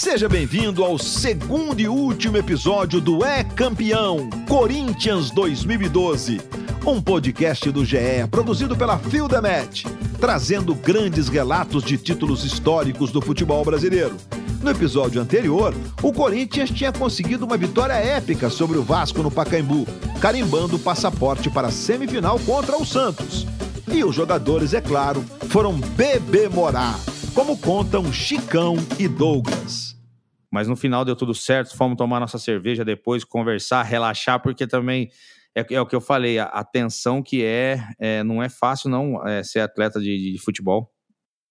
Seja bem-vindo ao segundo e último episódio do É Campeão Corinthians 2012, um podcast do GE produzido pela Field Match, trazendo grandes relatos de títulos históricos do futebol brasileiro. No episódio anterior, o Corinthians tinha conseguido uma vitória épica sobre o Vasco no Pacaembu, carimbando o passaporte para a semifinal contra o Santos. E os jogadores, é claro, foram bebemorar, como contam Chicão e Douglas. Mas no final deu tudo certo, fomos tomar nossa cerveja depois, conversar, relaxar, porque também é, é o que eu falei, a, a tensão que é, é, não é fácil não é, ser atleta de, de futebol.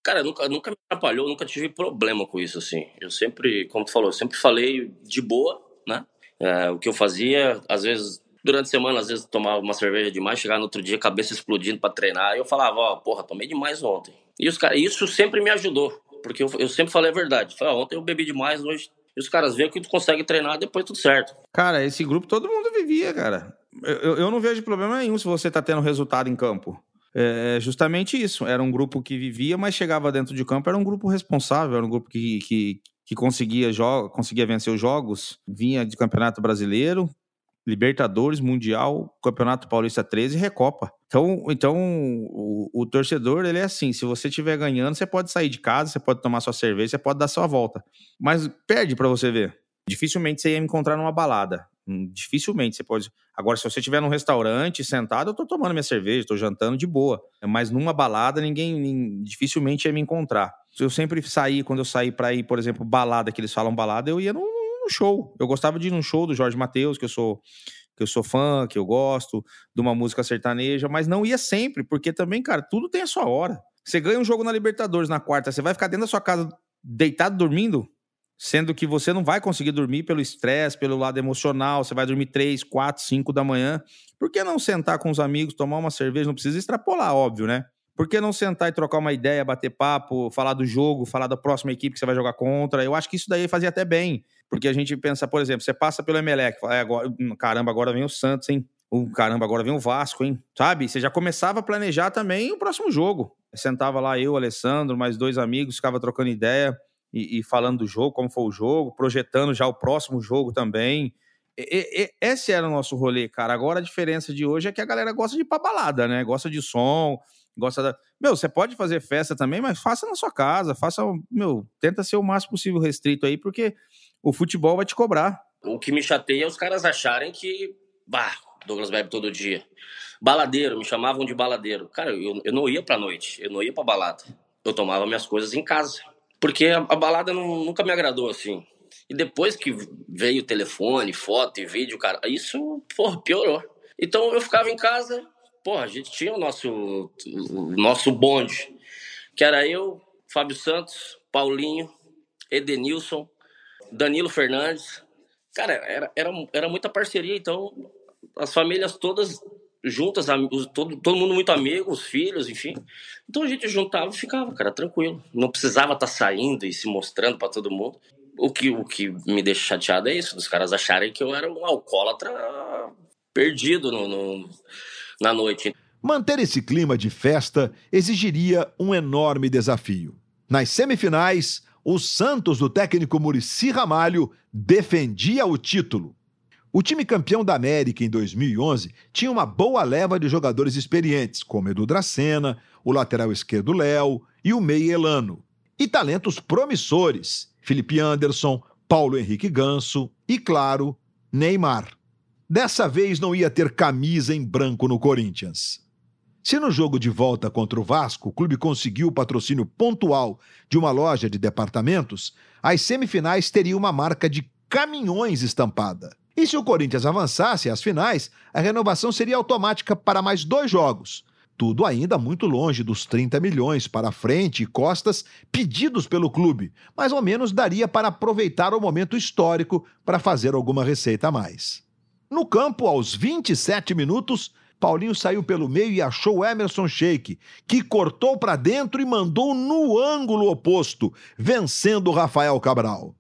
Cara, nunca, nunca me atrapalhou, nunca tive problema com isso, assim. Eu sempre, como tu falou, sempre falei de boa, né? É, o que eu fazia, às vezes, durante a semana, às vezes tomava uma cerveja demais, chegava no outro dia, cabeça explodindo para treinar, eu falava, ó, oh, porra, tomei demais ontem. E os caras, isso sempre me ajudou, porque eu, eu sempre falei a verdade. Falei, ah, ontem eu bebi demais, hoje. E os caras veem que tu consegue treinar, depois tudo certo. Cara, esse grupo todo mundo vivia, cara. Eu, eu não vejo problema nenhum se você tá tendo resultado em campo. É, é justamente isso. Era um grupo que vivia, mas chegava dentro de campo, era um grupo responsável, era um grupo que, que, que conseguia, conseguia vencer os jogos, vinha de Campeonato Brasileiro, Libertadores, Mundial, Campeonato Paulista 13 e Recopa. Então, então o, o, torcedor, ele é assim, se você estiver ganhando, você pode sair de casa, você pode tomar sua cerveja, você pode dar sua volta. Mas perde para você ver. Dificilmente você ia me encontrar numa balada. Hum, dificilmente você pode. Agora, se você estiver num restaurante sentado, eu tô tomando minha cerveja, tô jantando de boa. Mas numa balada, ninguém, dificilmente ia me encontrar. Eu sempre saí, quando eu saí para ir, por exemplo, balada, que eles falam balada, eu ia num, show. Eu gostava de ir num show do Jorge Mateus, que eu sou que eu sou fã, que eu gosto, de uma música sertaneja, mas não ia sempre, porque também, cara, tudo tem a sua hora. Você ganha um jogo na Libertadores na quarta, você vai ficar dentro da sua casa deitado dormindo? sendo que você não vai conseguir dormir pelo estresse, pelo lado emocional, você vai dormir 3, 4, 5 da manhã. Por que não sentar com os amigos, tomar uma cerveja? Não precisa extrapolar, óbvio, né? Por que não sentar e trocar uma ideia, bater papo, falar do jogo, falar da próxima equipe que você vai jogar contra? Eu acho que isso daí fazia até bem. Porque a gente pensa, por exemplo, você passa pelo Emelec, fala, é, agora, hum, caramba, agora vem o Santos, hein? Um, caramba, agora vem o Vasco, hein? Sabe? Você já começava a planejar também o próximo jogo. sentava lá eu, Alessandro, mais dois amigos, ficava trocando ideia e, e, falando do jogo, como foi o jogo, projetando já o próximo jogo também. E, e, esse era o nosso rolê, cara. Agora a diferença de hoje é que a galera gosta de ir pra balada, né? Gosta de som, gosta da. Meu, você pode fazer festa também, mas faça na sua casa, faça, meu, tenta ser o máximo possível restrito aí, porque o futebol vai te cobrar. O que me chateia é os caras acharem que, bah, Douglas bebe todo dia. Baladeiro, me chamavam de baladeiro. Cara, eu, eu não ia pra noite, eu não ia pra balada. Eu tomava minhas coisas em casa. Porque a, a balada não, nunca me agradou assim. E depois que veio telefone, foto e vídeo, cara, isso, porra, piorou. Então eu ficava em casa, porra, a gente tinha o nosso, o nosso bonde, que era eu, Fábio Santos, Paulinho, Edenilson, Danilo Fernandes. Cara, era, era, era muita parceria, então as famílias todas juntas, todo, todo mundo muito amigo, os filhos, enfim. Então a gente juntava e ficava, cara, tranquilo. Não precisava estar tá saindo e se mostrando para todo mundo. O que, o que me deixa chateado é isso, dos caras acharem que eu era um alcoólatra perdido no, no, na noite. Manter esse clima de festa exigiria um enorme desafio. Nas semifinais, o Santos do técnico Murici Ramalho defendia o título. O time campeão da América em 2011 tinha uma boa leva de jogadores experientes, como Edu Dracena, o lateral esquerdo Léo e o meia Elano. E talentos promissores, Felipe Anderson, Paulo Henrique Ganso e, claro, Neymar. Dessa vez não ia ter camisa em branco no Corinthians. Se no jogo de volta contra o Vasco o clube conseguiu o patrocínio pontual de uma loja de departamentos, as semifinais teriam uma marca de caminhões estampada. E se o Corinthians avançasse às finais, a renovação seria automática para mais dois jogos. Tudo ainda muito longe dos 30 milhões para frente e costas pedidos pelo clube, mais ou menos daria para aproveitar o momento histórico para fazer alguma receita a mais. No campo, aos 27 minutos, Paulinho saiu pelo meio e achou Emerson Sheik, que cortou para dentro e mandou no ângulo oposto, vencendo Rafael Cabral.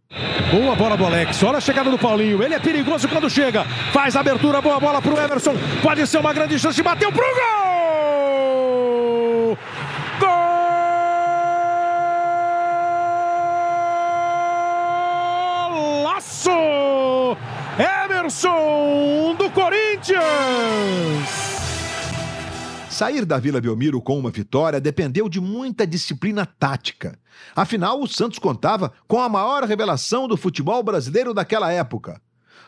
Boa bola do Alex. Olha a chegada do Paulinho. Ele é perigoso quando chega. Faz abertura, boa bola pro Emerson. Pode ser uma grande chance. Bateu pro! Gol! Emerson do Corinthians. Sair da Vila Belmiro com uma vitória dependeu de muita disciplina tática. Afinal, o Santos contava com a maior revelação do futebol brasileiro daquela época.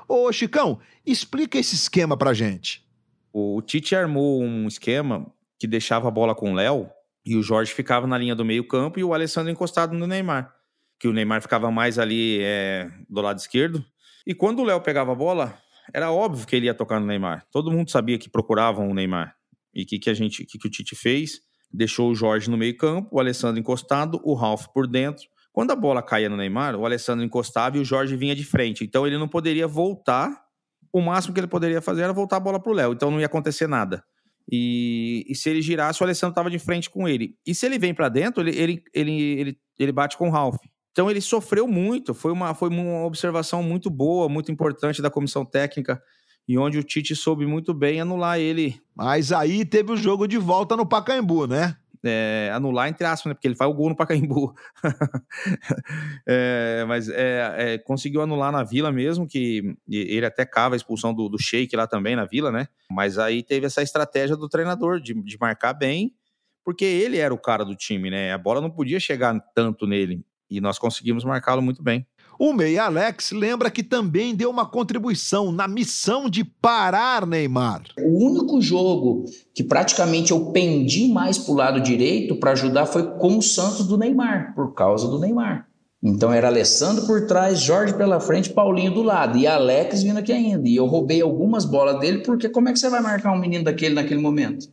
Ô, Chicão, explica esse esquema pra gente. O Tite armou um esquema que deixava a bola com o Léo e o Jorge ficava na linha do meio-campo e o Alessandro encostado no Neymar. Que o Neymar ficava mais ali é, do lado esquerdo. E quando o Léo pegava a bola, era óbvio que ele ia tocar no Neymar. Todo mundo sabia que procuravam o Neymar. E o que, que a gente, que, que o Tite fez? Deixou o Jorge no meio-campo, o Alessandro encostado, o Ralf por dentro. Quando a bola caía no Neymar, o Alessandro encostava e o Jorge vinha de frente. Então ele não poderia voltar. O máximo que ele poderia fazer era voltar a bola pro Léo. Então não ia acontecer nada. E, e, se ele girasse, o Alessandro estava de frente com ele. E se ele vem para dentro, ele, ele, ele, ele, bate com o Ralf. Então ele sofreu muito. Foi uma, foi uma observação muito boa, muito importante da comissão técnica e onde o Tite soube muito bem anular ele. Mas aí teve o jogo de volta no Pacaembu, né? É, anular entre aspas, né? Porque ele faz o gol no Pacaembu. é, mas é, é, conseguiu anular na Vila mesmo, que ele até cava a expulsão do, do Sheik lá também na Vila, né? Mas aí teve essa estratégia do treinador de, de marcar bem, porque ele era o cara do time, né? A bola não podia chegar tanto nele. E nós conseguimos marcá-lo muito bem. O Meia Alex lembra que também deu uma contribuição na missão de parar Neymar. O único jogo que praticamente eu pendi mais para o lado direito para ajudar foi com o Santos do Neymar, por causa do Neymar. Então era Alessandro por trás, Jorge pela frente, Paulinho do lado e Alex vindo aqui ainda. E eu roubei algumas bolas dele, porque como é que você vai marcar um menino daquele naquele momento?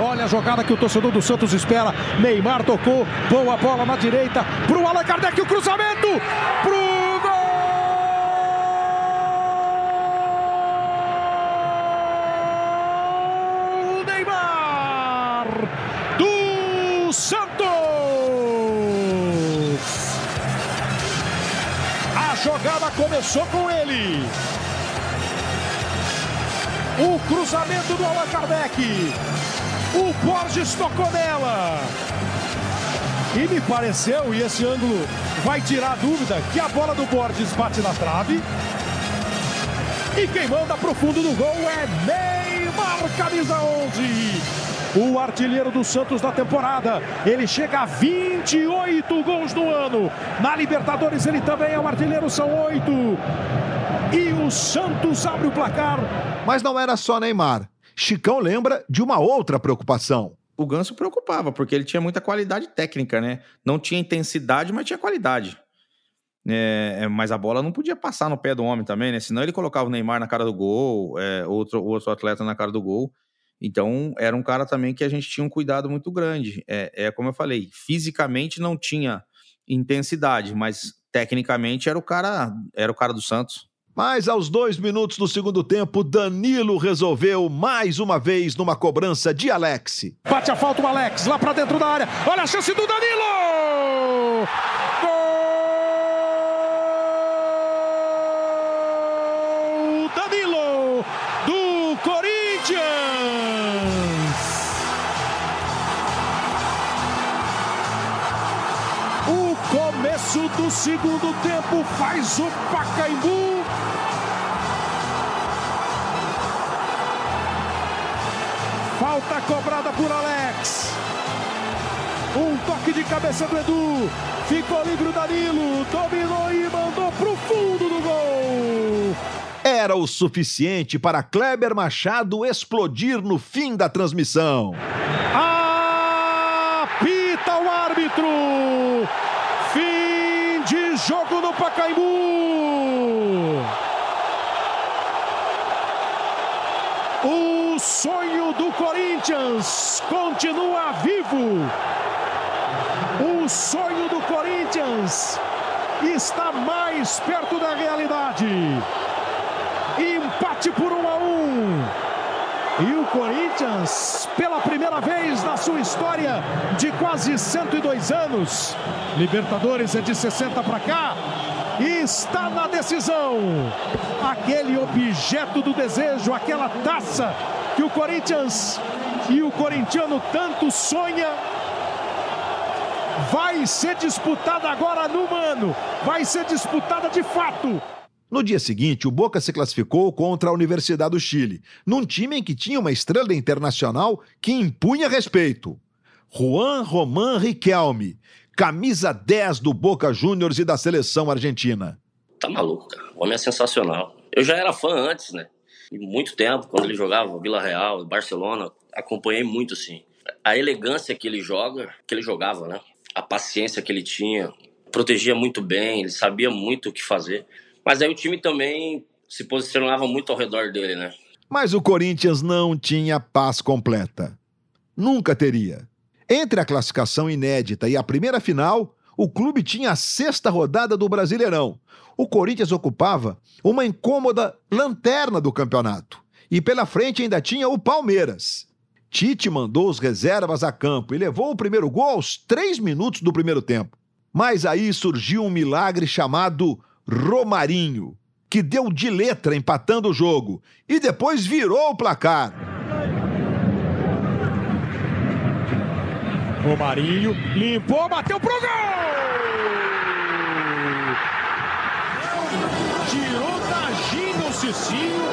Olha a jogada que o torcedor do Santos espera. Neymar tocou, boa bola na direita pro Allan Kardec, o cruzamento pro gol! Neymar do Santos! A jogada começou com ele. O cruzamento do Allan Kardec. O Borges tocou nela. E me pareceu, e esse ângulo vai tirar a dúvida, que a bola do Borges bate na trave. E quem manda pro fundo do gol é Neymar, camisa 11. O artilheiro do Santos da temporada. Ele chega a 28 gols no ano. Na Libertadores ele também é o artilheiro, são oito. E o Santos abre o placar. Mas não era só Neymar. Chicão lembra de uma outra preocupação. O Ganso preocupava, porque ele tinha muita qualidade técnica, né? Não tinha intensidade, mas tinha qualidade. É, é, mas a bola não podia passar no pé do homem também, né? Senão ele colocava o Neymar na cara do gol, é, outro, outro atleta na cara do gol. Então era um cara também que a gente tinha um cuidado muito grande. É, é como eu falei, fisicamente não tinha intensidade, mas tecnicamente era o cara, era o cara do Santos. Mas aos dois minutos do segundo tempo, Danilo resolveu mais uma vez numa cobrança de Alex. Bate a falta o Alex, lá pra dentro da área. Olha a chance do Danilo! Gol! Danilo do Corinthians! O começo do segundo tempo faz o Pacaembu Falta cobrada por Alex. Um toque de cabeça do Edu. Ficou livre o Danilo. Dominou e mandou pro fundo do gol. Era o suficiente para Kleber Machado explodir no fim da transmissão. Apita o árbitro. Fim de jogo no Pacaembu. O sonho do Corinthians continua vivo. O sonho do Corinthians está mais perto da realidade. Empate por um a um. E o Corinthians, pela primeira vez na sua história de quase 102 anos, Libertadores é de 60 para cá, está na decisão. Aquele objeto do desejo, aquela taça que o Corinthians e o corintiano tanto sonha, vai ser disputada agora no mano, vai ser disputada de fato. No dia seguinte, o Boca se classificou contra a Universidade do Chile, num time em que tinha uma estrela internacional que impunha respeito. Juan Román Riquelme, camisa 10 do Boca Juniors e da seleção argentina. Tá maluco, cara. O homem é sensacional. Eu já era fã antes, né? Muito tempo, quando ele jogava Vila Real, Barcelona, acompanhei muito, assim. A elegância que ele joga, que ele jogava, né? A paciência que ele tinha, protegia muito bem, ele sabia muito o que fazer. Mas aí o time também se posicionava muito ao redor dele, né? Mas o Corinthians não tinha paz completa. Nunca teria. Entre a classificação inédita e a primeira final, o clube tinha a sexta rodada do Brasileirão. O Corinthians ocupava uma incômoda lanterna do campeonato. E pela frente ainda tinha o Palmeiras. Tite mandou os reservas a campo e levou o primeiro gol aos três minutos do primeiro tempo. Mas aí surgiu um milagre chamado Romarinho, que deu de letra empatando o jogo e depois virou o placar. Romarinho limpou, bateu pro gol! Tirou da ginga o Cicinho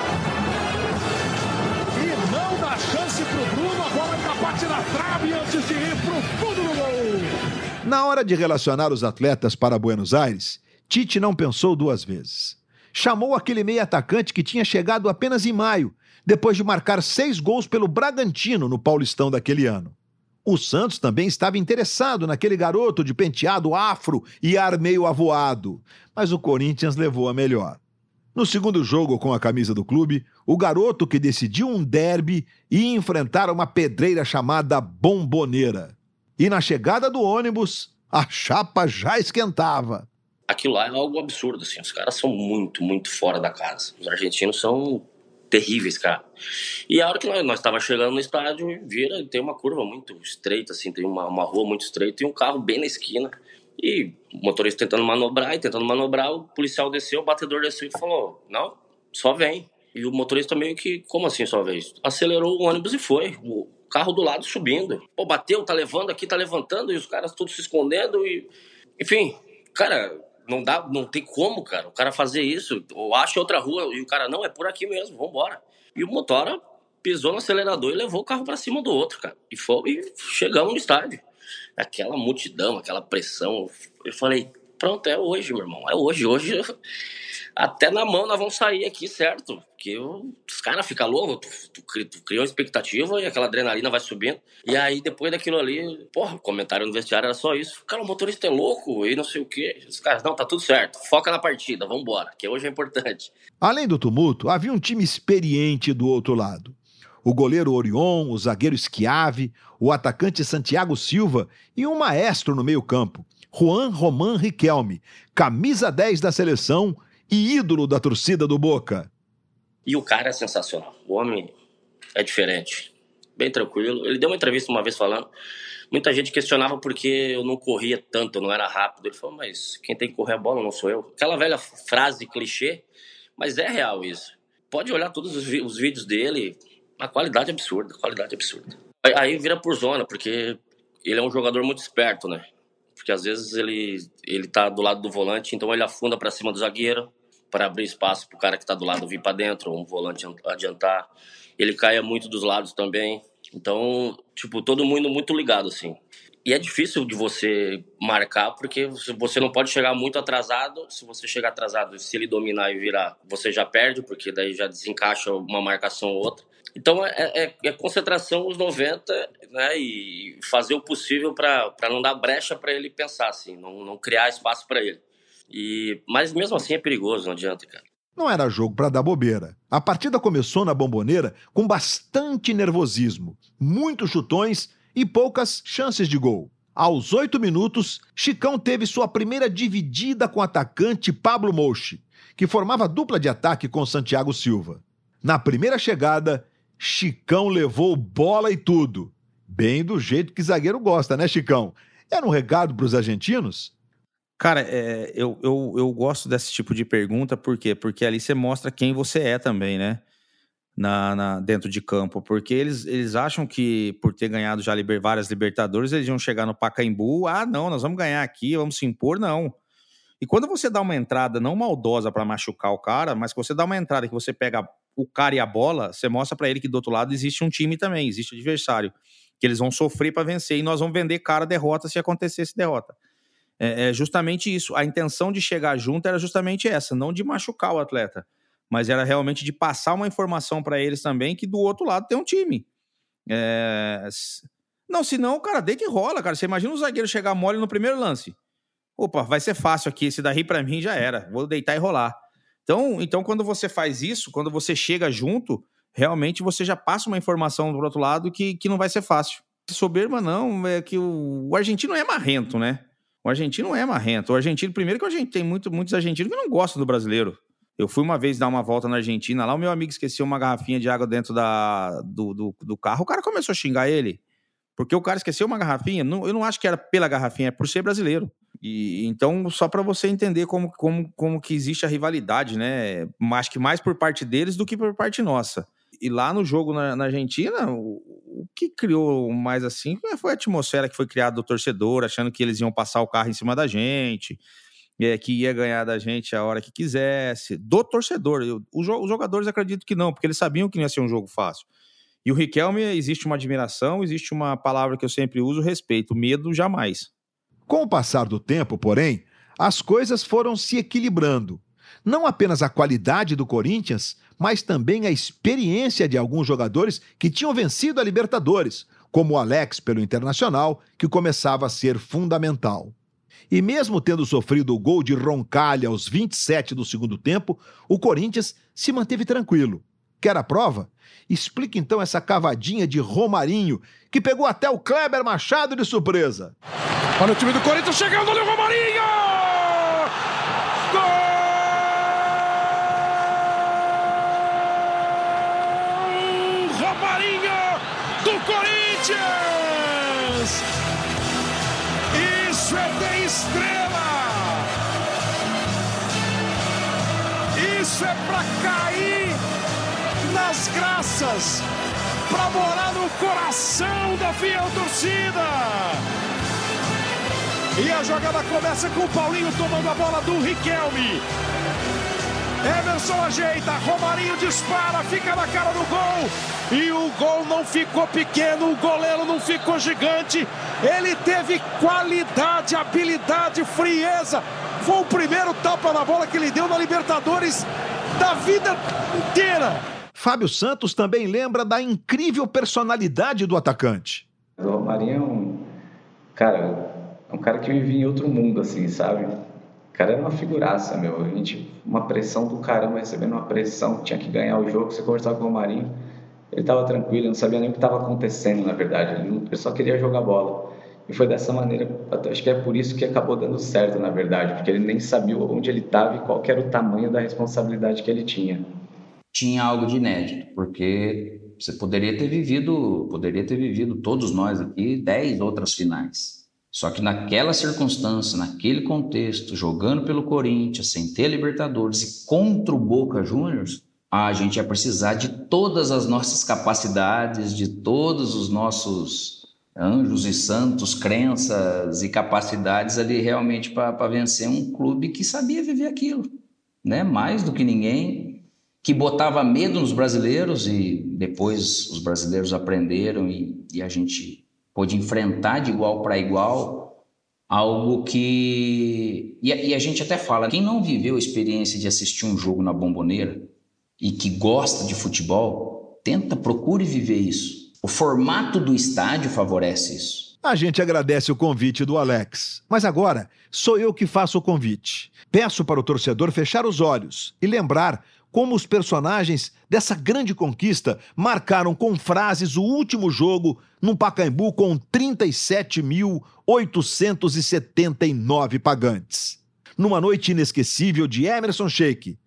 e não dá chance pro Bruno. A bola ainda bate na trave antes de ir pro fundo do gol. Na hora de relacionar os atletas para Buenos Aires, Tite não pensou duas vezes. Chamou aquele meio atacante que tinha chegado apenas em maio, depois de marcar seis gols pelo Bragantino no Paulistão daquele ano. O Santos também estava interessado naquele garoto de penteado afro e ar meio avoado, mas o Corinthians levou a melhor. No segundo jogo com a camisa do clube, o garoto que decidiu um derby ia enfrentar uma pedreira chamada Bomboneira. E na chegada do ônibus, a chapa já esquentava. Aquilo lá é algo absurdo, assim. Os caras são muito, muito fora da casa. Os argentinos são terríveis, cara. E a hora que nós, nós tava chegando no estádio, vira, tem uma curva muito estreita, assim, tem uma, uma rua muito estreita e um carro bem na esquina. E o motorista tentando manobrar e tentando manobrar, o policial desceu, o batedor desceu e falou: Não, só vem. E o motorista meio que, como assim só vem? Acelerou o ônibus e foi. O carro do lado subindo. Pô, bateu, tá levando aqui, tá levantando, e os caras todos se escondendo e. Enfim, cara, não dá, não tem como, cara, o cara fazer isso. Ou acha outra rua e o cara, não, é por aqui mesmo, vambora. E o motora pisou no acelerador e levou o carro para cima do outro, cara. E, foi, e chegamos no estádio. Aquela multidão, aquela pressão. Eu falei, pronto, é hoje, meu irmão. É hoje. Hoje até na mão nós vamos sair aqui, certo? Porque os caras ficam loucos, tu, tu, tu criou expectativa e aquela adrenalina vai subindo. E aí, depois daquilo ali, porra, o comentário no vestiário era só isso. Cara, o motorista é louco e não sei o quê. Os caras, não, tá tudo certo. Foca na partida, vambora, que hoje é importante. Além do tumulto, havia um time experiente do outro lado. O goleiro Orion, o zagueiro Schiave, o atacante Santiago Silva e um maestro no meio-campo, Juan Román Riquelme, camisa 10 da seleção e ídolo da torcida do Boca. E o cara é sensacional. O homem é diferente. Bem tranquilo. Ele deu uma entrevista uma vez falando. Muita gente questionava porque eu não corria tanto, eu não era rápido. Ele falou, mas quem tem que correr a bola não sou eu. Aquela velha frase clichê, mas é real isso. Pode olhar todos os, os vídeos dele, a qualidade é absurda, qualidade é absurda. Aí, aí vira por zona, porque ele é um jogador muito esperto, né? Porque às vezes ele, ele tá do lado do volante, então ele afunda para cima do zagueiro para abrir espaço para o cara que está do lado vir para dentro, um volante adiantar. Ele caia muito dos lados também. Então, tipo, todo mundo muito ligado, assim. E é difícil de você marcar, porque você não pode chegar muito atrasado. Se você chegar atrasado, se ele dominar e virar, você já perde, porque daí já desencaixa uma marcação ou outra. Então, é, é, é concentração os 90, né? E fazer o possível para não dar brecha para ele pensar, assim, não, não criar espaço para ele. E, mas mesmo assim é perigoso, não adianta, cara. Não era jogo para dar bobeira. A partida começou na bomboneira com bastante nervosismo, muitos chutões e poucas chances de gol. Aos oito minutos, Chicão teve sua primeira dividida com o atacante Pablo Mouchi, que formava dupla de ataque com Santiago Silva. Na primeira chegada, Chicão levou bola e tudo. Bem do jeito que zagueiro gosta, né, Chicão? Era um recado para os argentinos? Cara, é, eu, eu, eu gosto desse tipo de pergunta, por quê? Porque ali você mostra quem você é também, né? Na, na, dentro de campo, porque eles, eles acham que por ter ganhado já liber, várias Libertadores, eles iam chegar no Pacaembu, ah, não, nós vamos ganhar aqui, vamos se impor, não. E quando você dá uma entrada não maldosa para machucar o cara, mas que você dá uma entrada que você pega o cara e a bola, você mostra para ele que do outro lado existe um time também, existe adversário, que eles vão sofrer para vencer e nós vamos vender cara derrota se acontecer esse derrota. É, é justamente isso. A intenção de chegar junto era justamente essa, não de machucar o atleta, mas era realmente de passar uma informação para eles também que do outro lado tem um time. É... Não, senão, cara, dei que rola, cara. Você imagina o zagueiro chegar mole no primeiro lance. Opa, vai ser fácil aqui. Esse daí para mim já era. Vou deitar e rolar. Então, então, quando você faz isso, quando você chega junto, realmente você já passa uma informação do outro lado que, que não vai ser fácil. Soberba não, é que o, o argentino é marrento, né? O argentino é marrento. O argentino, primeiro que a gente tem muito, muitos argentinos que não gostam do brasileiro. Eu fui uma vez dar uma volta na Argentina, lá o meu amigo esqueceu uma garrafinha de água dentro da, do, do, do carro, o cara começou a xingar ele. Porque o cara esqueceu uma garrafinha, não, eu não acho que era pela garrafinha, é por ser brasileiro. E então, só para você entender como, como, como que existe a rivalidade, né? Acho que mais por parte deles do que por parte nossa. E lá no jogo na, na Argentina, o, o, que criou mais assim foi a atmosfera que foi criada do torcedor, achando que eles iam passar o carro em cima da gente, é, que ia ganhar da gente a hora que quisesse. Do torcedor. Eu, os, os jogadores acredito que não, porque eles sabiam que não ia ser um jogo fácil. E o Riquelme, existe uma admiração, existe uma palavra que eu sempre uso, respeito. Medo, jamais. Com o passar do tempo, porém, as coisas foram se equilibrando. Não apenas a qualidade do Corinthians, mas também a experiência de alguns jogadores que tinham vencido a Libertadores, como o Alex pelo Internacional, que começava a ser fundamental. E mesmo tendo sofrido o gol de Roncalha aos 27 do segundo tempo, o Corinthians se manteve tranquilo. Quer a prova? Explique então essa cavadinha de Romarinho, que pegou até o Kleber Machado de surpresa. Olha o time do Corinthians chegando, olha o Romarinho! Graças, pra morar no coração da fiel torcida! E a jogada começa com o Paulinho tomando a bola do Riquelme. Emerson ajeita, Romarinho dispara, fica na cara do gol. E o gol não ficou pequeno, o goleiro não ficou gigante. Ele teve qualidade, habilidade, frieza. Foi o primeiro tapa na bola que ele deu na Libertadores da vida inteira. Fábio Santos também lembra da incrível personalidade do atacante. O Romarinho é um. Cara, um cara que vivia em outro mundo, assim, sabe? O cara era uma figuraça, meu. A gente, uma pressão do caramba, recebendo uma pressão, tinha que ganhar o jogo. Você conversava com o Marinho, ele estava tranquilo, não sabia nem o que estava acontecendo, na verdade. Ele, ele só queria jogar bola. E foi dessa maneira, acho que é por isso que acabou dando certo, na verdade, porque ele nem sabia onde ele estava e qual era o tamanho da responsabilidade que ele tinha. Tinha algo de inédito, porque você poderia ter vivido, poderia ter vivido todos nós aqui dez outras finais. Só que naquela circunstância, naquele contexto, jogando pelo Corinthians, sem ter Libertadores e contra o Boca Juniors, a gente ia precisar de todas as nossas capacidades, de todos os nossos anjos e santos, crenças e capacidades ali realmente para vencer um clube que sabia viver aquilo, né? Mais do que ninguém, que botava medo nos brasileiros e depois os brasileiros aprenderam e, e a gente pôde enfrentar de igual para igual algo que. E a, e a, gente até fala: quem não viveu a experiência de assistir um jogo na bomboneira e que gosta de futebol, tenta, procure viver isso. O formato do estádio favorece isso. A gente agradece o convite do Alex, mas agora sou eu que faço o convite. Peço para o torcedor fechar os olhos e lembrar como os personagens dessa grande conquista marcaram com frases o último jogo no Pacaembu com 37.879 pagantes. Numa noite inesquecível de Emerson Sheik,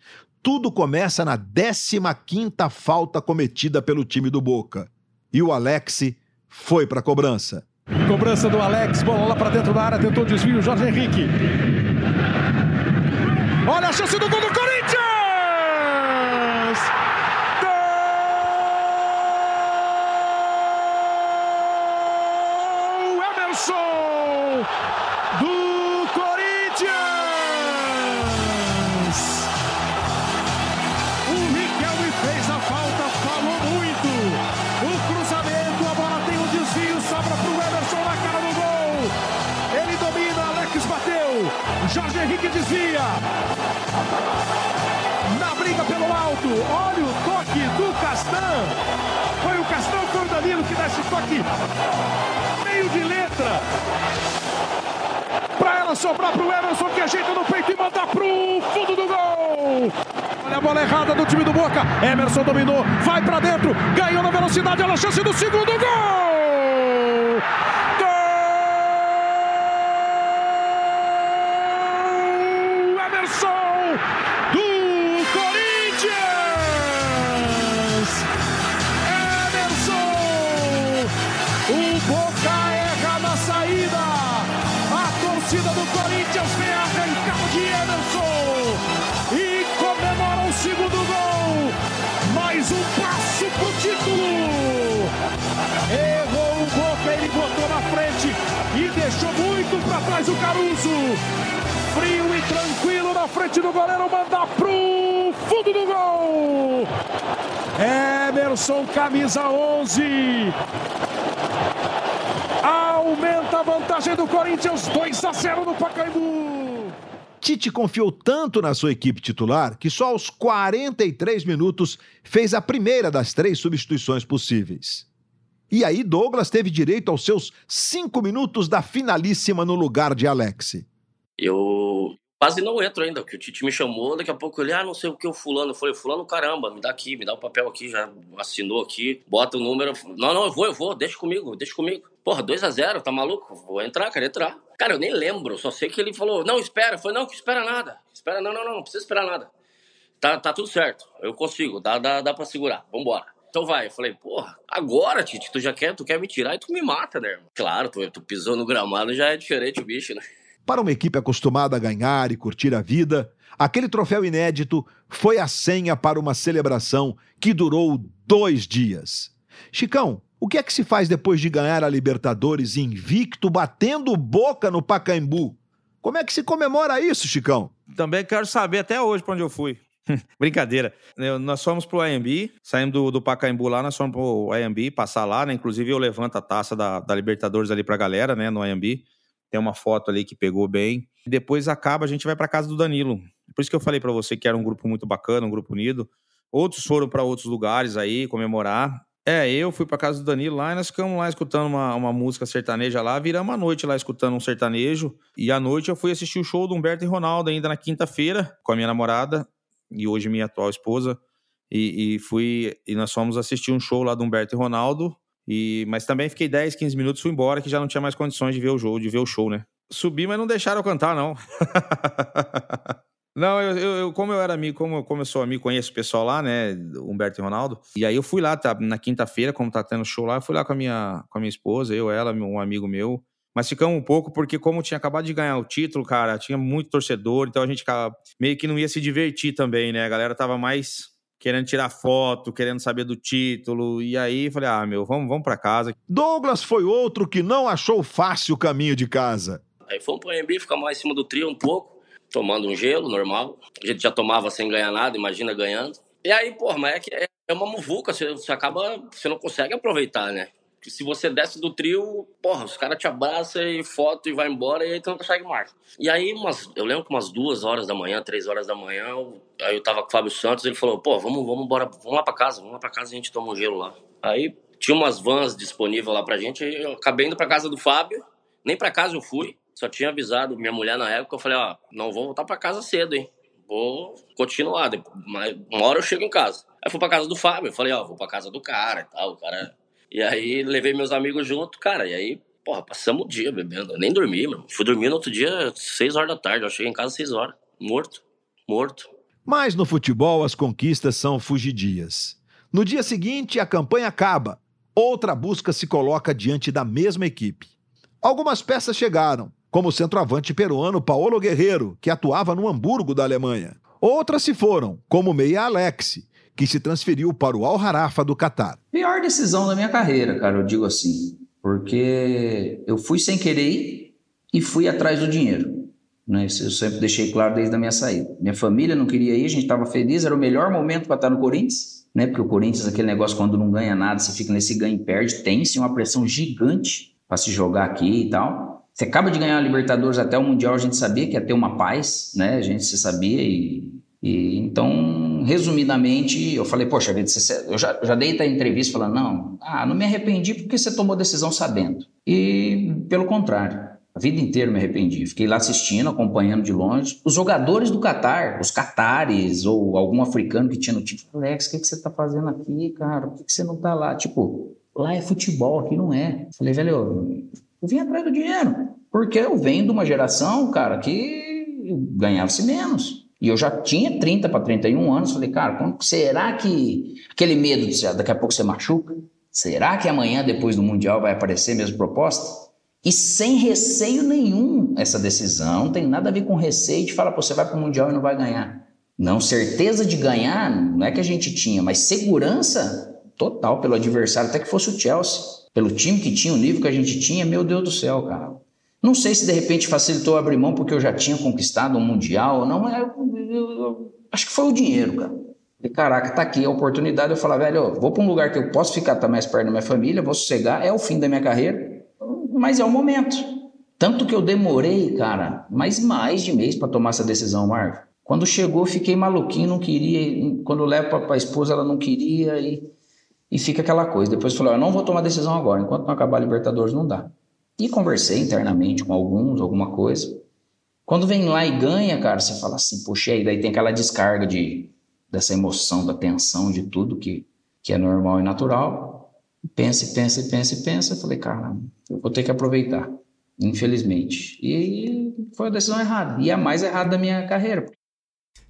tudo começa na 15ª falta cometida pelo time do Boca. E o Alex foi para a cobrança. Cobrança do Alex, bola lá para dentro da área, tentou desvio, Jorge Henrique. Olha a chance do gol do Corinthians! Jorge Henrique desvia. Na briga pelo alto. Olha o toque do Castan. Foi o Castan foi o Danilo que dá esse toque? Meio de letra. Para ela sobrar pro Emerson que ajeita no peito e manda pro fundo do gol. Olha a bola errada do time do Boca. Emerson dominou, vai para dentro, ganhou na velocidade, olha a chance do segundo gol! Para trás o Caruso. Frio e tranquilo na frente do goleiro, manda pro fundo do gol. Emerson, camisa 11. Aumenta a vantagem do Corinthians, 2 a 0 no Pacaembu. Tite confiou tanto na sua equipe titular que só aos 43 minutos fez a primeira das três substituições possíveis. E aí Douglas teve direito aos seus cinco minutos da finalíssima no lugar de Alex. Eu quase não entro ainda, porque o Tite me chamou, daqui a pouco ele, ah, não sei o que o fulano. Eu falei, fulano, caramba, me dá aqui, me dá o papel aqui, já assinou aqui, bota o número. Não, não, eu vou, eu vou, deixa comigo, deixa comigo. Porra, 2 a 0 tá maluco? Vou entrar, quero entrar. Cara, eu nem lembro, só sei que ele falou, não, espera. Eu falei, não, que espera nada. Espera, não, não, não, não precisa esperar nada. Tá, tá tudo certo, eu consigo, dá, dá, dá pra segurar, vambora. Então vai, eu falei, porra, agora, Tite, tu já quer, tu quer me tirar e tu me mata, né, irmão? Claro, tu, tu pisou no gramado, já é diferente o bicho, né? Para uma equipe acostumada a ganhar e curtir a vida, aquele troféu inédito foi a senha para uma celebração que durou dois dias. Chicão, o que é que se faz depois de ganhar a Libertadores invicto, batendo boca no Pacaembu? Como é que se comemora isso, Chicão? Também quero saber até hoje pra onde eu fui. Brincadeira. Eu- nós fomos pro AMB, saímos do, do Pacaembu lá, nós fomos pro AMB, passar lá, né? Inclusive eu levanto a taça da, da Libertadores ali pra galera, né? No AMB. Tem uma foto ali que pegou bem. Depois acaba, a gente vai pra casa do Danilo. Por isso que eu falei pra você que era um grupo muito bacana, um grupo unido. Outros foram pra outros lugares aí comemorar. É, eu fui pra casa do Danilo lá e nós ficamos lá escutando uma, uma música sertaneja lá. Viramos a noite lá escutando um sertanejo. E à noite eu fui assistir o show do Humberto e Ronaldo ainda na quinta-feira com a minha namorada e hoje minha atual esposa. E, e fui e nós fomos assistir um show lá do Humberto e Ronaldo. E, mas também fiquei 10, 15 minutos, fui embora, que já não tinha mais condições de ver o jogo, de ver o show, né? Subi, mas não deixaram eu cantar, não. não, eu, eu- como eu era amigo, como, como eu sou amigo, conheço o pessoal lá, né? Humberto e Ronaldo. E aí eu fui lá, tá, na quinta-feira, como tá tendo show lá, eu fui lá com a minha, com a minha esposa, eu, ela, um amigo meu. Mas ficamos um pouco, porque como tinha acabado de ganhar o título, cara, tinha muito torcedor, então a gente meio que não ia se divertir também, né? A galera tava mais querendo tirar foto, querendo saber do título. E aí falei, ah, meu, vamos, vamos pra casa. Douglas foi outro que não achou fácil o caminho de casa. Aí fomos pro AMB, ficamos lá em cima do trio um pouco, tomando um gelo, normal. A gente já tomava sem ganhar nada, imagina ganhando. E aí, porra, mas é que é é uma muvuca, você, você acaba, você não consegue aproveitar, né? Se você desce do trio, porra, os caras te abraçam e foto e vai embora e aí tu não consegue mais. E aí, umas, eu lembro que umas duas horas da manhã, três horas da manhã, aí eu tava com o Fábio Santos, ele falou, pô, vamos, vamos embora, vamos lá pra casa, vamos lá pra casa e a gente toma um gelo lá. Aí tinha umas vans disponíveis lá pra gente, eu acabei indo pra casa do Fábio, nem pra casa eu fui, só tinha avisado minha mulher na época, eu falei, ó, não vou voltar pra casa cedo, hein. Vou continuar, uma hora eu chego em casa. Aí fui pra casa do Fábio, eu falei, ó, vou pra casa do cara e tal, o cara... E aí levei meus amigos junto, cara, e aí, porra, passamos o dia bebendo, eu nem dormi, mano. Fui dormir no outro dia, seis horas da tarde, eu cheguei em casa seis horas, morto, morto. Mas no futebol as conquistas são fugidias. No dia seguinte, a campanha acaba. Outra busca se coloca diante da mesma equipe. Algumas peças chegaram, como o centroavante peruano Paulo Guerreiro, que atuava no Hamburgo da Alemanha. Outras se foram, como o meia Alex, que se transferiu para o Al Harafa do Catar. Pior decisão da minha carreira, cara, eu digo assim, porque eu fui sem querer ir e fui atrás do dinheiro. Né? Isso eu sempre deixei claro desde a minha saída. Minha família não queria ir, a gente estava feliz, era o melhor momento para estar no Corinthians, né? Porque o Corinthians, aquele negócio, quando não ganha nada, você fica nesse ganha e perde, tem sim uma pressão gigante para se jogar aqui e tal. Você acaba de ganhar a Libertadores até o Mundial, a gente sabia que ia ter uma paz, né? A gente se sabia e, e então, resumidamente, eu falei, poxa, eu já, já dei a entrevista falando, não, ah, não me arrependi porque você tomou decisão sabendo. E pelo contrário, a vida inteira me arrependi. Fiquei lá assistindo, acompanhando de longe. Os jogadores do Catar, os catares ou algum africano que tinha no time, Alex, o que, que você tá fazendo aqui, cara? Por que, que você não tá lá? Tipo, lá é futebol, aqui não é. Falei, velho, eu, eu vim atrás do dinheiro. Porque eu venho de uma geração, cara, que ganhava-se menos. E eu já tinha 30 para 31 anos. Falei, cara, será que aquele medo de daqui a pouco você machuca? Será que amanhã, depois do Mundial, vai aparecer a mesma proposta? E sem receio nenhum essa decisão, não tem nada a ver com receio de falar, Pô, você vai para o Mundial e não vai ganhar. Não, certeza de ganhar não é que a gente tinha, mas segurança total pelo adversário, até que fosse o Chelsea. Pelo time que tinha, o nível que a gente tinha, meu Deus do céu, cara. Não sei se de repente facilitou abrir mão porque eu já tinha conquistado um Mundial não, eu, acho que foi o dinheiro, cara. E caraca, tá aqui a oportunidade. Eu falar, velho, eu vou para um lugar que eu posso ficar tá mais perto da minha família, vou sossegar, é o fim da minha carreira mas é o momento. Tanto que eu demorei, cara, mais mais de mês para tomar essa decisão, Marco. Quando chegou, fiquei maluquinho, não queria. Quando levo para a esposa, ela não queria e, e fica aquela coisa. Depois falou: eu não vou tomar decisão agora, enquanto não acabar a Libertadores, não dá. E conversei internamente com alguns, alguma coisa. Quando vem lá e ganha, cara, você fala assim, poxa, e daí tem aquela descarga de, dessa emoção, da tensão, de tudo que, que é normal e natural pensa, pensa, pensa, pensa. Eu falei, cara, eu vou ter que aproveitar, infelizmente. E foi a decisão errada, e a mais errada da minha carreira.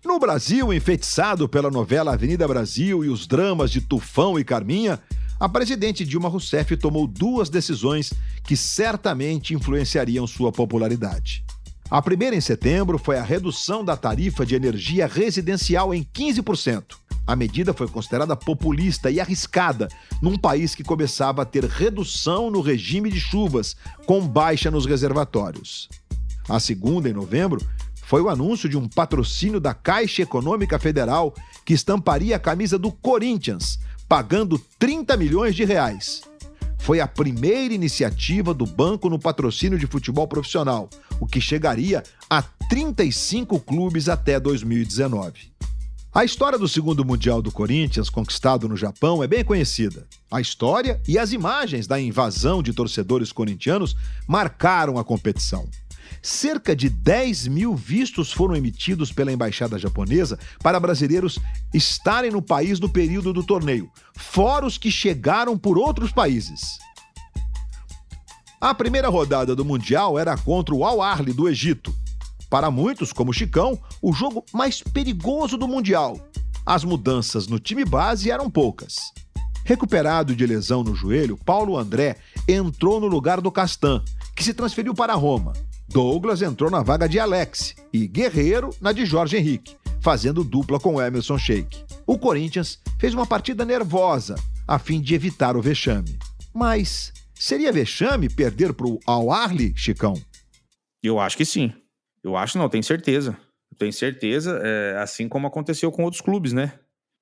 No Brasil, enfeitiçado pela novela Avenida Brasil e os dramas de Tufão e Carminha, a presidente Dilma Rousseff tomou duas decisões que certamente influenciariam sua popularidade. A primeira, em setembro, foi a redução da tarifa de energia residencial em 15%. A medida foi considerada populista e arriscada num país que começava a ter redução no regime de chuvas, com baixa nos reservatórios. A segunda, em novembro, foi o anúncio de um patrocínio da Caixa Econômica Federal que estamparia a camisa do Corinthians, pagando 30 milhões de reais. Foi a primeira iniciativa do banco no patrocínio de futebol profissional, o que chegaria a 35 clubes até 2019. A história do segundo Mundial do Corinthians, conquistado no Japão, é bem conhecida. A história e as imagens da invasão de torcedores corintianos marcaram a competição. Cerca de 10 mil vistos foram emitidos pela embaixada japonesa para brasileiros estarem no país no período do torneio, fora os que chegaram por outros países. A primeira rodada do Mundial era contra o Al Ahly do Egito, para muitos, como Chicão, o jogo mais perigoso do Mundial. As mudanças no time base eram poucas. Recuperado de lesão no joelho, Paulo André entrou no lugar do Castan, que se transferiu para Roma. Douglas entrou na vaga de Alex e Guerreiro na de Jorge Henrique, fazendo dupla com Emerson Sheik. O Corinthians fez uma partida nervosa, a fim de evitar o vexame. Mas seria vexame perder para o Al Arli, Chicão? Eu acho que sim. Eu acho, não, tenho certeza. Tenho certeza, é, assim como aconteceu com outros clubes, né?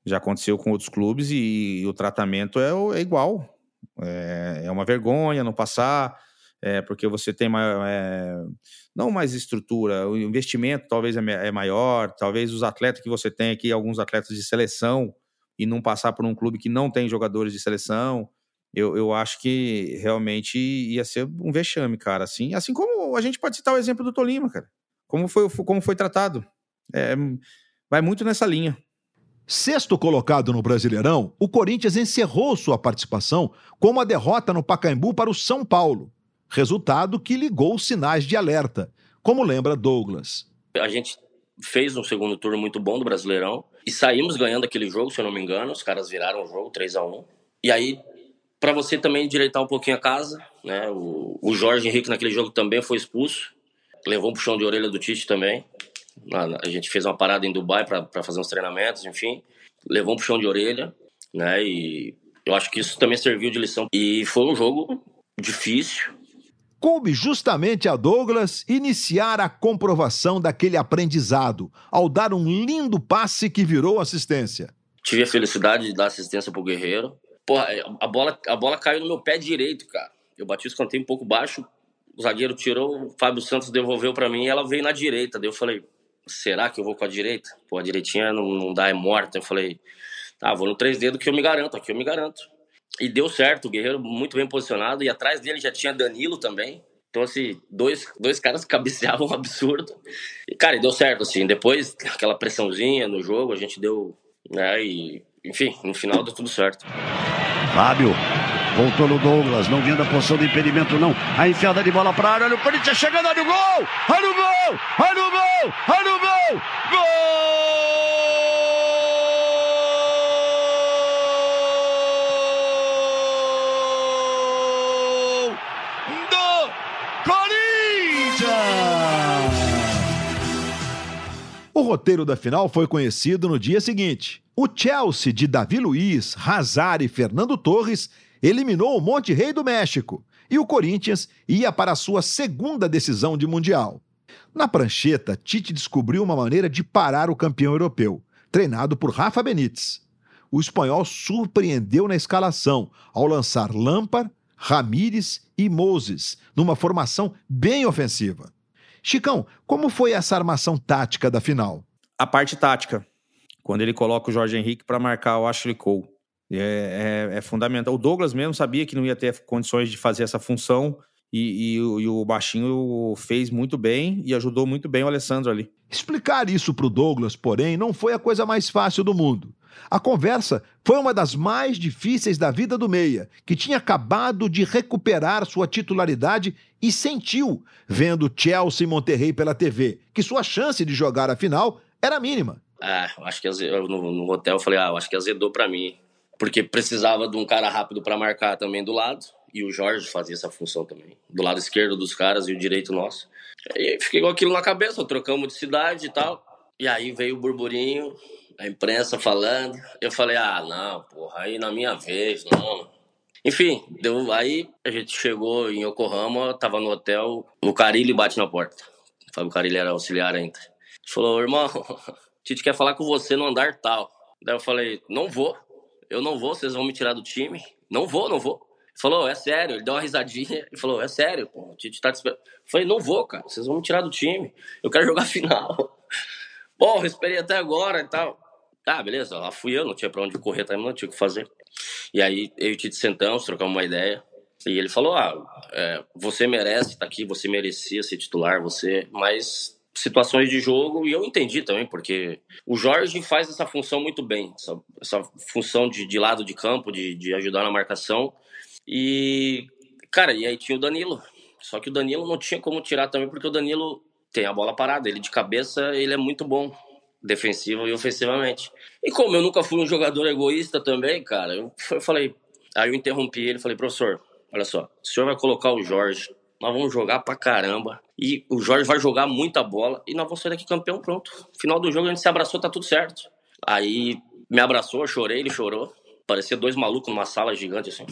Já aconteceu com outros clubes e, e o tratamento é, é igual. É, é, uma vergonha não passar, é, porque você tem maior, é, não mais estrutura, o investimento talvez é, é, maior, talvez os atletas que você tem aqui, alguns atletas de seleção, e não passar por um clube que não tem jogadores de seleção. Eu, eu acho que realmente ia ser um vexame, cara. Assim, assim como a gente pode citar o exemplo do Tolima, cara. Como foi, como foi tratado? É, vai muito nessa linha. Sexto colocado no Brasileirão, o Corinthians encerrou sua participação com uma derrota no Pacaembu para o São Paulo. Resultado que ligou os sinais de alerta, como lembra Douglas. A gente fez um segundo turno muito bom do Brasileirão e saímos ganhando aquele jogo, se eu não me engano. Os caras viraram o jogo 3 a 1 E aí, para você também endireitar um pouquinho a casa, né? O, o Jorge Henrique naquele jogo também foi expulso levou um puxão de orelha do Tite também. A gente fez uma parada em Dubai para fazer uns treinamentos, enfim. Levou um puxão de orelha, né? E eu acho que isso também serviu de lição. E foi um jogo difícil. Coube justamente a Douglas iniciar a comprovação daquele aprendizado, ao dar um lindo passe que virou assistência. Tive a felicidade de dar assistência pro Guerreiro. Porra, a bola, a bola caiu no meu pé direito, cara. Eu bati o escanteio um pouco baixo, o zagueiro tirou, o Fábio Santos devolveu para mim e ela veio na direita. Daí eu falei, será que eu vou com a direita? Pô, a direitinha não, não dá, é morta. Eu falei, tá, vou no três dedos que eu me garanto, aqui eu me garanto. E deu certo, o Guerreiro muito bem posicionado, e atrás dele já tinha Danilo também. Então, assim, dois, dois caras cabeceavam um absurdo. E, cara, deu certo, assim. Depois, aquela pressãozinha no jogo, a gente deu, né, e, enfim, no final deu tudo certo. Fábio, voltou no Douglas, não vinha da posição de impedimento, não. A enfiada de bola para área, olha o Corinthians chegando, olha o gol! Olha o gol! Olha o gol! Olha o gol! Gol! Roteiro da final foi conhecido no dia seguinte. O Chelsea de Davi Luiz, Hazard e Fernando Torres eliminou o Monte Rei do México e o Corinthians ia para a sua segunda decisão de Mundial. Na prancheta, Tite descobriu uma maneira de parar o campeão europeu, treinado por Rafa Benítez. O espanhol surpreendeu na escalação ao lançar Lampard, Ramírez e Moses, numa formação bem ofensiva. Chicão, como foi essa armação tática da final? A parte tática, quando ele coloca o Jorge Henrique para marcar o Ashley Cole. É, é, é, fundamental. O Douglas mesmo sabia que não ia ter condições de fazer essa função e, e, e, o Baixinho fez muito bem e ajudou muito bem o Alessandro ali. Explicar isso para o Douglas, porém, não foi a coisa mais fácil do mundo. A conversa foi uma das mais difíceis da vida do Meia, que tinha acabado de recuperar sua titularidade e sentiu, vendo Chelsea e Monterrey pela TV, que sua chance de jogar a final era mínima. Ah, acho que no, no hotel eu falei, ah, acho que azedou para mim, porque precisava de um cara rápido para marcar também do lado, e o Jorge fazia essa função também, do lado esquerdo dos caras e o direito nosso. E fiquei com aquilo na cabeça, trocamos de cidade e tal. E aí veio o burburinho, a imprensa falando. Eu falei, ah, não, porra, aí na minha vez, não. Enfim, deu, aí a gente chegou em Yokohama, tava no hotel, o Carilli bate na porta. O Fábio Carilli era auxiliar ainda. Ele falou, irmão, Tite quer falar com você no andar tal. Daí eu falei, não vou, eu não vou, vocês vão me tirar do time. Não vou, não vou. Ele falou, é sério, ele deu uma risadinha e falou, é sério, pô, o Tite tá te esperando. Eu falei, não vou, cara, vocês vão me tirar do time, eu quero jogar final. Eu esperei até agora e tal. Tá, beleza, lá fui eu, não tinha pra onde correr também, não tinha o que fazer. E aí eu e o Tite sentamos, trocamos uma ideia. E ele falou: Ah, é, você merece estar tá aqui, você merecia ser titular, você. Mas situações de jogo, e eu entendi também, porque o Jorge faz essa função muito bem, essa, essa função de, de, lado de campo, de, de ajudar na marcação. E, cara, e aí tinha o Danilo. Só que o Danilo não tinha como tirar também, porque o Danilo tem a bola parada, ele de cabeça, ele é muito bom defensiva e ofensivamente. E como eu nunca fui um jogador egoísta também, cara, eu falei, aí eu interrompi ele, falei, professor, olha só, o senhor vai colocar o Jorge, nós vamos jogar pra caramba, e o Jorge vai jogar muita bola, e nós vamos sair daqui campeão, pronto. Final do jogo a gente se abraçou, tá tudo certo. Aí me abraçou, chorei, ele chorou, parecia dois malucos numa sala gigante assim.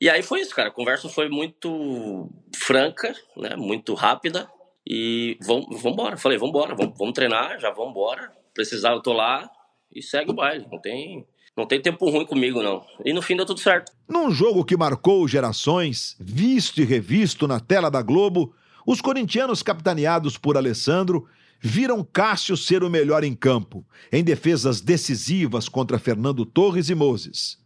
E aí foi isso, cara, a conversa foi muito franca, né, muito rápida, e vamos, embora. Falei, vamos embora, vamos, vamos treinar, já vamos embora. Precisar, eu tô lá e segue o baile. Não tem, não tem tempo ruim comigo, não. E no fim deu tudo certo. Num jogo que marcou gerações, visto e revisto na tela da Globo, os corintianos capitaneados por Alessandro viram Cássio ser o melhor em campo, em defesas decisivas contra Fernando Torres e Moses.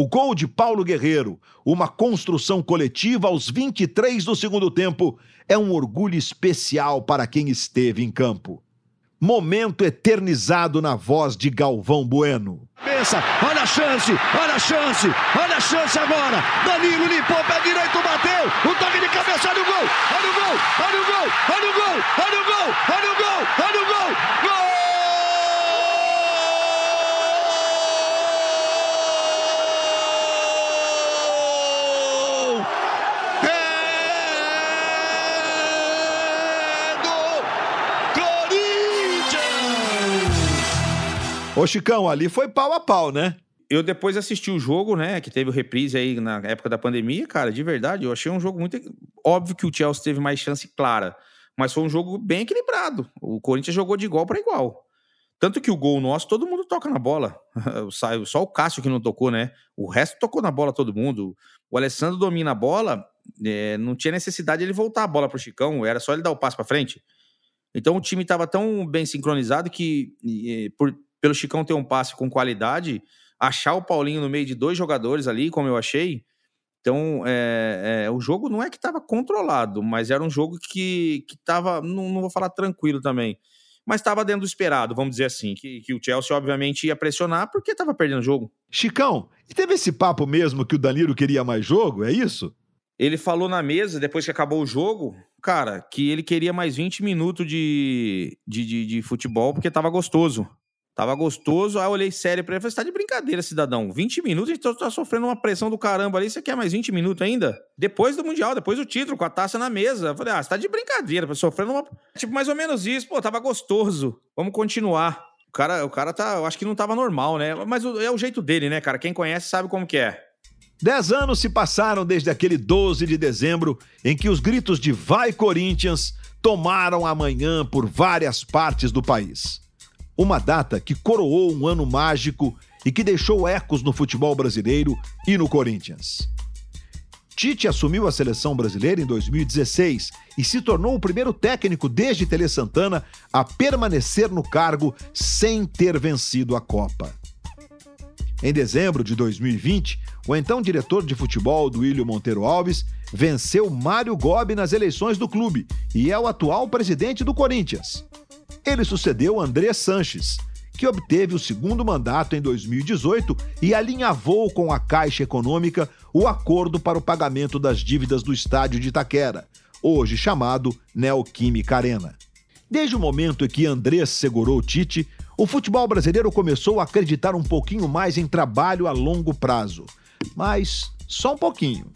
O gol de Paulo Guerreiro, uma construção coletiva aos 23 do segundo tempo, é um orgulho especial para quem esteve em campo. Momento eternizado na voz de Galvão Bueno. Pensa, olha a chance, olha a chance, olha a chance agora. Danilo limpou, pé direito, bateu. O toque de cabeça, olha o gol, olha o gol, olha o gol, olha o gol, olha o gol, olha o gol, olha o gol, gol! Ô, Chicão, ali foi pau a pau, né? Eu depois assisti o jogo, né? Que teve o reprise aí na época da pandemia, cara, de verdade, eu achei um jogo muito. Óbvio que o Chelsea teve mais chance clara, mas foi um jogo bem equilibrado. O Corinthians jogou de igual para igual. Tanto que o gol nosso, todo mundo toca na bola. Só o Cássio que não tocou, né? O resto tocou na bola todo mundo. O Alessandro domina a bola, é, não tinha necessidade de ele voltar a bola pro Chicão, era só ele dar o passo para frente. Então o time estava tão bem sincronizado que, por, pelo Chicão ter um passe com qualidade, achar o Paulinho no meio de dois jogadores ali, como eu achei. Então, é, é, o jogo não é que estava controlado, mas era um jogo que estava, não, não vou falar tranquilo também, mas estava dentro do esperado, vamos dizer assim, que, que o Chelsea obviamente ia pressionar porque estava perdendo o jogo. Chicão, e teve esse papo mesmo que o Danilo queria mais jogo, é isso? Ele falou na mesa, depois que acabou o jogo, cara, que ele queria mais 20 minutos de, de, de, de futebol porque estava gostoso. Tava gostoso, aí eu olhei sério pra ele e falei: você tá de brincadeira, cidadão. 20 minutos, a gente tá sofrendo uma pressão do caramba ali. Você quer mais 20 minutos ainda? Depois do Mundial, depois do título, com a taça na mesa. Eu falei: ah, você tá de brincadeira, sofrendo uma. Tipo, mais ou menos isso. Pô, tava gostoso. Vamos continuar. O cara, o cara tá. Eu acho que não tava normal, né? Mas é o jeito dele, né, cara? Quem conhece sabe como que é. Dez anos se passaram desde aquele 12 de dezembro em que os gritos de Vai Corinthians tomaram a manhã por várias partes do país. Uma data que coroou um ano mágico e que deixou ecos no futebol brasileiro e no Corinthians. Tite assumiu a seleção brasileira em 2016 e se tornou o primeiro técnico desde Tele Santana a permanecer no cargo sem ter vencido a Copa. Em dezembro de 2020, o então diretor de futebol do Ilho Monteiro Alves venceu Mário Gobi nas eleições do clube e é o atual presidente do Corinthians. Ele sucedeu André Sanches, que obteve o segundo mandato em 2018 e alinhavou com a Caixa Econômica o acordo para o pagamento das dívidas do estádio de Itaquera, hoje chamado Neoquímica Arena. Desde o momento em que Andrés segurou Tite, o futebol brasileiro começou a acreditar um pouquinho mais em trabalho a longo prazo. Mas só um pouquinho.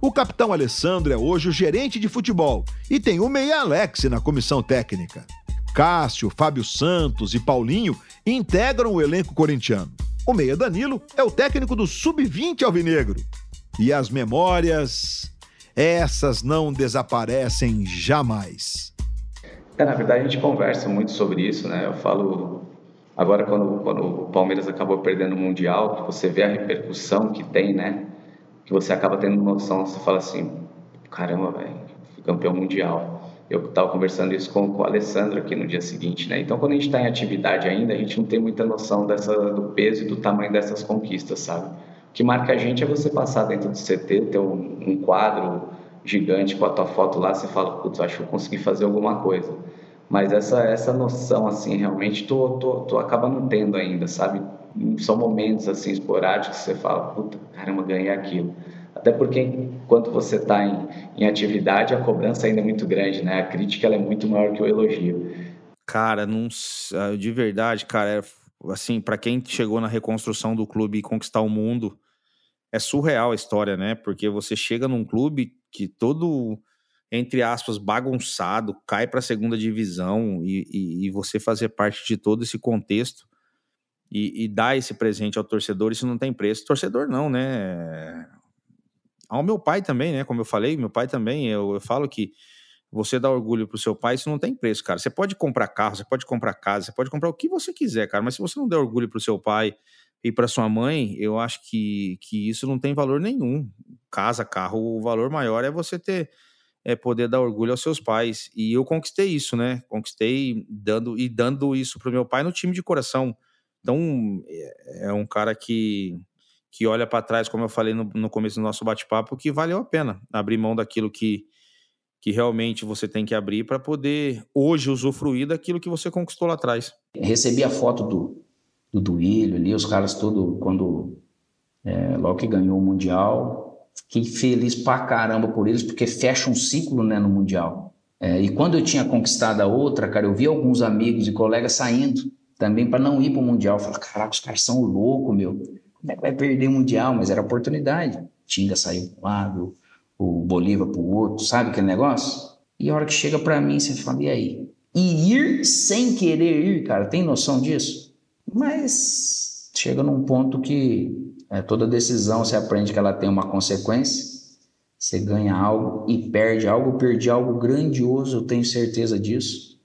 O capitão Alessandro é hoje o gerente de futebol e tem o Meia Alex na comissão técnica. Cássio, Fábio Santos e Paulinho integram o elenco corintiano. O Meia Danilo é o técnico do Sub-20 Alvinegro. E as memórias, essas não desaparecem jamais. É, na verdade, a gente conversa muito sobre isso, né? Eu falo agora quando, quando o Palmeiras acabou perdendo o Mundial, que você vê a repercussão que tem, né? Que você acaba tendo noção, você fala assim, caramba, velho, campeão mundial eu estava conversando isso com, com o Alessandro aqui no dia seguinte, né? Então, quando a gente está em atividade ainda, a gente não tem muita noção dessa, do peso e do tamanho dessas conquistas, sabe? O que marca a gente é você passar dentro do CT, ter um, um quadro gigante com a tua foto lá, você fala, putz, acho que eu consegui fazer alguma coisa. Mas essa, essa noção, assim, realmente, tu, tu, tu acaba não tendo ainda, sabe? São momentos, assim, esporádicos que você fala, puta, caramba, ganhei aquilo. Até porque enquanto você está em, em atividade, a cobrança ainda é muito grande, né? A crítica é muito maior que o elogio. Cara, não, ah, de verdade, cara, é, assim, para quem chegou na reconstrução do clube e conquistar o mundo, é surreal a história, né? Porque você chega num clube que todo, entre aspas, bagunçado, cai para a segunda divisão e, e, e, você fazer parte de todo esse contexto e, e dar esse presente ao torcedor, isso não tem preço. Torcedor não, né? Ao meu pai também, né? Como eu falei, meu pai também, eu, eu falo que você dá orgulho pro seu pai, isso não tem preço, cara. Você pode comprar carro, você pode comprar casa, você pode comprar o que você quiser, cara, mas se você não der orgulho pro seu pai e para sua mãe, eu acho que, que isso não tem valor nenhum. Casa, carro, o valor maior é você ter é poder dar orgulho aos seus pais. E eu conquistei isso, né? Conquistei dando e dando isso pro meu pai no time de coração. Então, é, é um cara que que olha para trás, como eu falei no, no começo do nosso bate-papo, que valeu a pena abrir mão daquilo que, que realmente você tem que abrir para poder hoje usufruir daquilo que você conquistou lá atrás. Recebi a foto do, do Duílio ali, os caras todos, quando é, logo que ganhou o Mundial, fiquei feliz pra caramba por eles, porque fecha um ciclo né, no Mundial. É, e quando eu tinha conquistado a outra, cara, eu vi alguns amigos e colegas saindo também para não ir para o Mundial. Eu falei, caraca, os caras são loucos, meu como é que vai perder o Mundial? Mas era oportunidade. Tinga saiu para um lado, o Bolívar para o outro, sabe aquele negócio? E a hora que chega para mim, você fala, e aí? E ir sem querer ir, cara, tem noção disso? Mas chega num ponto que é, toda decisão você aprende que ela tem uma consequência. Você ganha algo e perde algo, perdi algo grandioso, eu tenho certeza disso.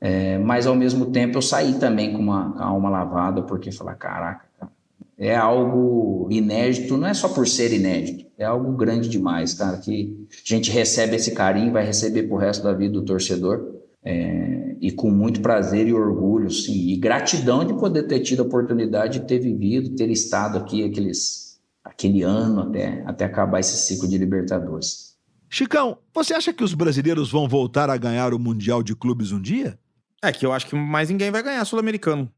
É, mas ao mesmo tempo eu saí também com uma, com a alma lavada, porque falar, caraca, cara, é algo inédito, não é só por ser inédito, é algo grande demais, cara, que a gente recebe esse carinho, vai receber pro resto da vida do torcedor. É, e com muito prazer e orgulho, sim, e gratidão de poder ter tido a oportunidade de ter vivido, ter estado aqui aqueles, aquele ano até, até acabar esse ciclo de Libertadores. Chicão, você acha que os brasileiros vão voltar a ganhar o Mundial de Clubes um dia? É que eu acho que mais ninguém vai ganhar Sul-Americano.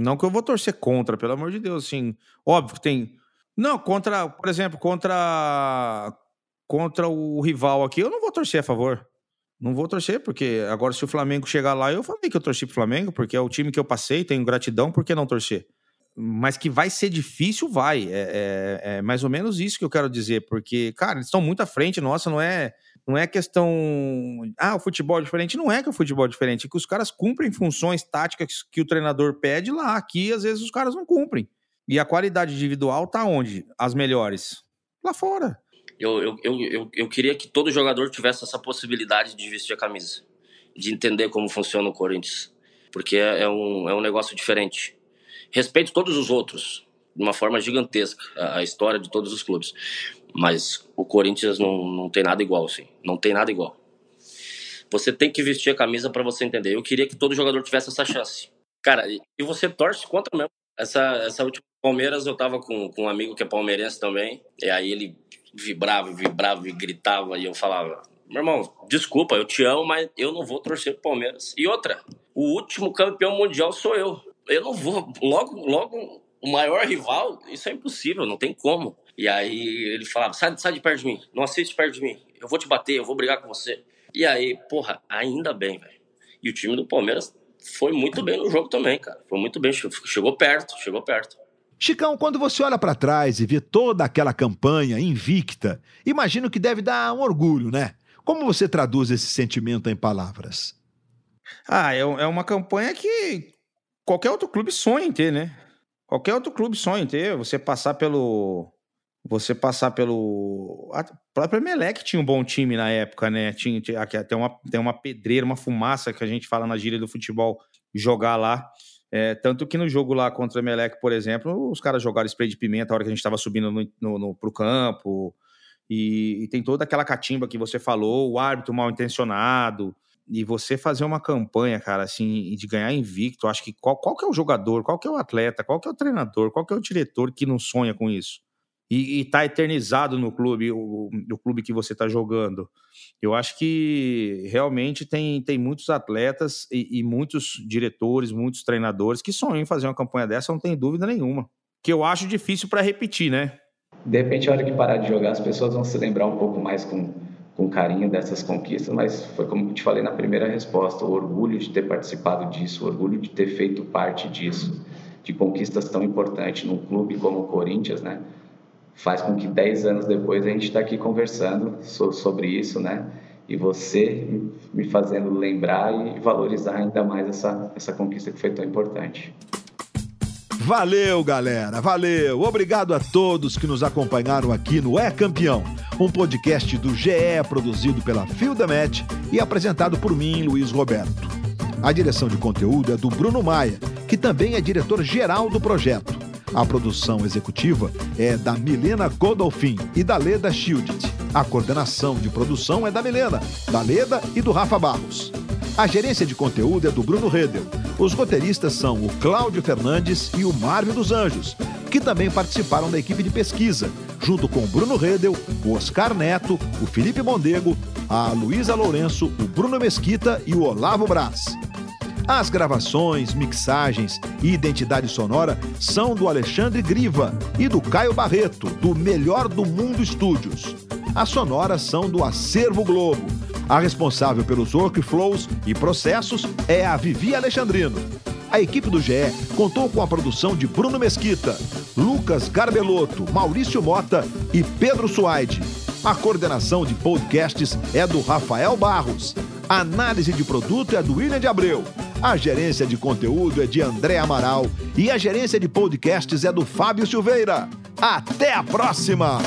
Não que eu vou torcer contra, pelo amor de Deus, assim. Óbvio que tem. Não, contra, por exemplo, contra contra o rival aqui, eu não vou torcer a favor. Não vou torcer, porque agora se o Flamengo chegar lá, eu falei que eu torci pro Flamengo, porque é o time que eu passei, tenho gratidão, por que não torcer? Mas que vai ser difícil, vai. É, é, é mais ou menos isso que eu quero dizer, porque, cara, eles estão muito à frente, nossa, não é não é questão. Ah, o futebol é diferente. Não é que o futebol é diferente, é que os caras cumprem funções táticas que o treinador pede lá. Aqui, às vezes, os caras não cumprem. E a qualidade individual tá onde? As melhores? Lá fora. Eu, eu, eu, eu, eu queria que todo jogador tivesse essa possibilidade de vestir a camisa, de entender como funciona o Corinthians, porque é, é um, é um negócio diferente. Respeito todos os outros, de uma forma gigantesca, a, a história de todos os clubes. Mas o Corinthians não, não tem nada igual, assim. Não tem nada igual. Você tem que vestir a camisa para você entender. Eu queria que todo jogador tivesse essa chance. Cara, e você torce contra mesmo. Essa, essa última Palmeiras eu tava com, com um amigo que é palmeirense também. E aí ele vibrava, vibrava e gritava. E eu falava: Meu irmão, desculpa, eu te amo, mas eu não vou torcer pro Palmeiras. E outra, o último campeão mundial sou eu. Eu não vou. Logo, logo, o maior rival, isso é impossível, não tem como. E aí ele falava: sai, sai de perto de mim, não assiste perto de mim, eu vou te bater, eu vou brigar com você. E aí, porra, ainda bem, velho. E o time do Palmeiras foi muito bem no jogo também, cara. Foi muito bem, chegou perto, chegou perto. Chicão, quando você olha para trás e vê toda aquela campanha invicta, imagino que deve dar um orgulho, né? Como você traduz esse sentimento em palavras? Ah, é, é uma campanha que qualquer outro clube sonha em ter, né? Qualquer outro clube sonha em ter. Você passar pelo. Você passar pelo. A própria Melec tinha um bom time na época, né? Tinha, tinha tem, uma, tem uma pedreira, uma fumaça que a gente fala na gíria do futebol jogar lá. É, tanto que no jogo lá contra o Emelec, por exemplo, os caras jogaram spray de pimenta a hora que a gente estava subindo no, no, no, pro campo. E, e, tem toda aquela catimba que você falou, o árbitro mal intencionado. E você fazer uma campanha, cara, assim, de ganhar invicto, acho que qual, qual que é o jogador, qual que é o atleta, qual que é o treinador, qual que é o diretor que não sonha com isso? E, está eternizado no clube, o, o clube que você está jogando. Eu acho que realmente tem, tem muitos atletas e, e, muitos diretores, muitos treinadores que sonham em fazer uma campanha dessa, não tem dúvida nenhuma. Que eu acho difícil para repetir, né? De repente, a hora que parar de jogar, as pessoas vão se lembrar um pouco mais com, com carinho dessas conquistas, mas foi como te falei na primeira resposta: o orgulho de ter participado disso, o orgulho de ter feito parte disso, de conquistas tão importantes num clube como o Corinthians, né? Faz com que 10 anos depois a gente está aqui conversando sobre isso, né? E você me fazendo lembrar e valorizar ainda mais essa, essa conquista que foi tão importante. Valeu, galera, valeu. Obrigado a todos que nos acompanharam aqui no É Campeão, um podcast do GE produzido pela Match e apresentado por mim, Luiz Roberto. A direção de conteúdo é do Bruno Maia, que também é diretor geral do projeto. A produção executiva é da Milena Godolfin e da Leda Schildit. A coordenação de produção é da Milena, da Leda e do Rafa Barros. A gerência de conteúdo é do Bruno Redel. Os roteiristas são o Cláudio Fernandes e o Márvio dos Anjos, que também participaram da equipe de pesquisa, junto com o Bruno Redel, o Oscar Neto, o Felipe Mondego, a Luísa Lourenço, o Bruno Mesquita e o Olavo Braz. As gravações, mixagens e identidade sonora são do Alexandre Griva e do Caio Barreto, do Melhor do Mundo Estúdios. As sonoras são do Acervo Globo. A responsável pelos workflows e processos é a Vivi Alexandrino. A equipe do GE contou com a produção de Bruno Mesquita, Lucas Garbelotto, Maurício Mota e Pedro Suaide. A coordenação de podcasts é do Rafael Barros. A análise de produto é do William de Abreu. A gerência de conteúdo é de André Amaral e a gerência de podcasts é do Fábio Silveira. Até a próxima!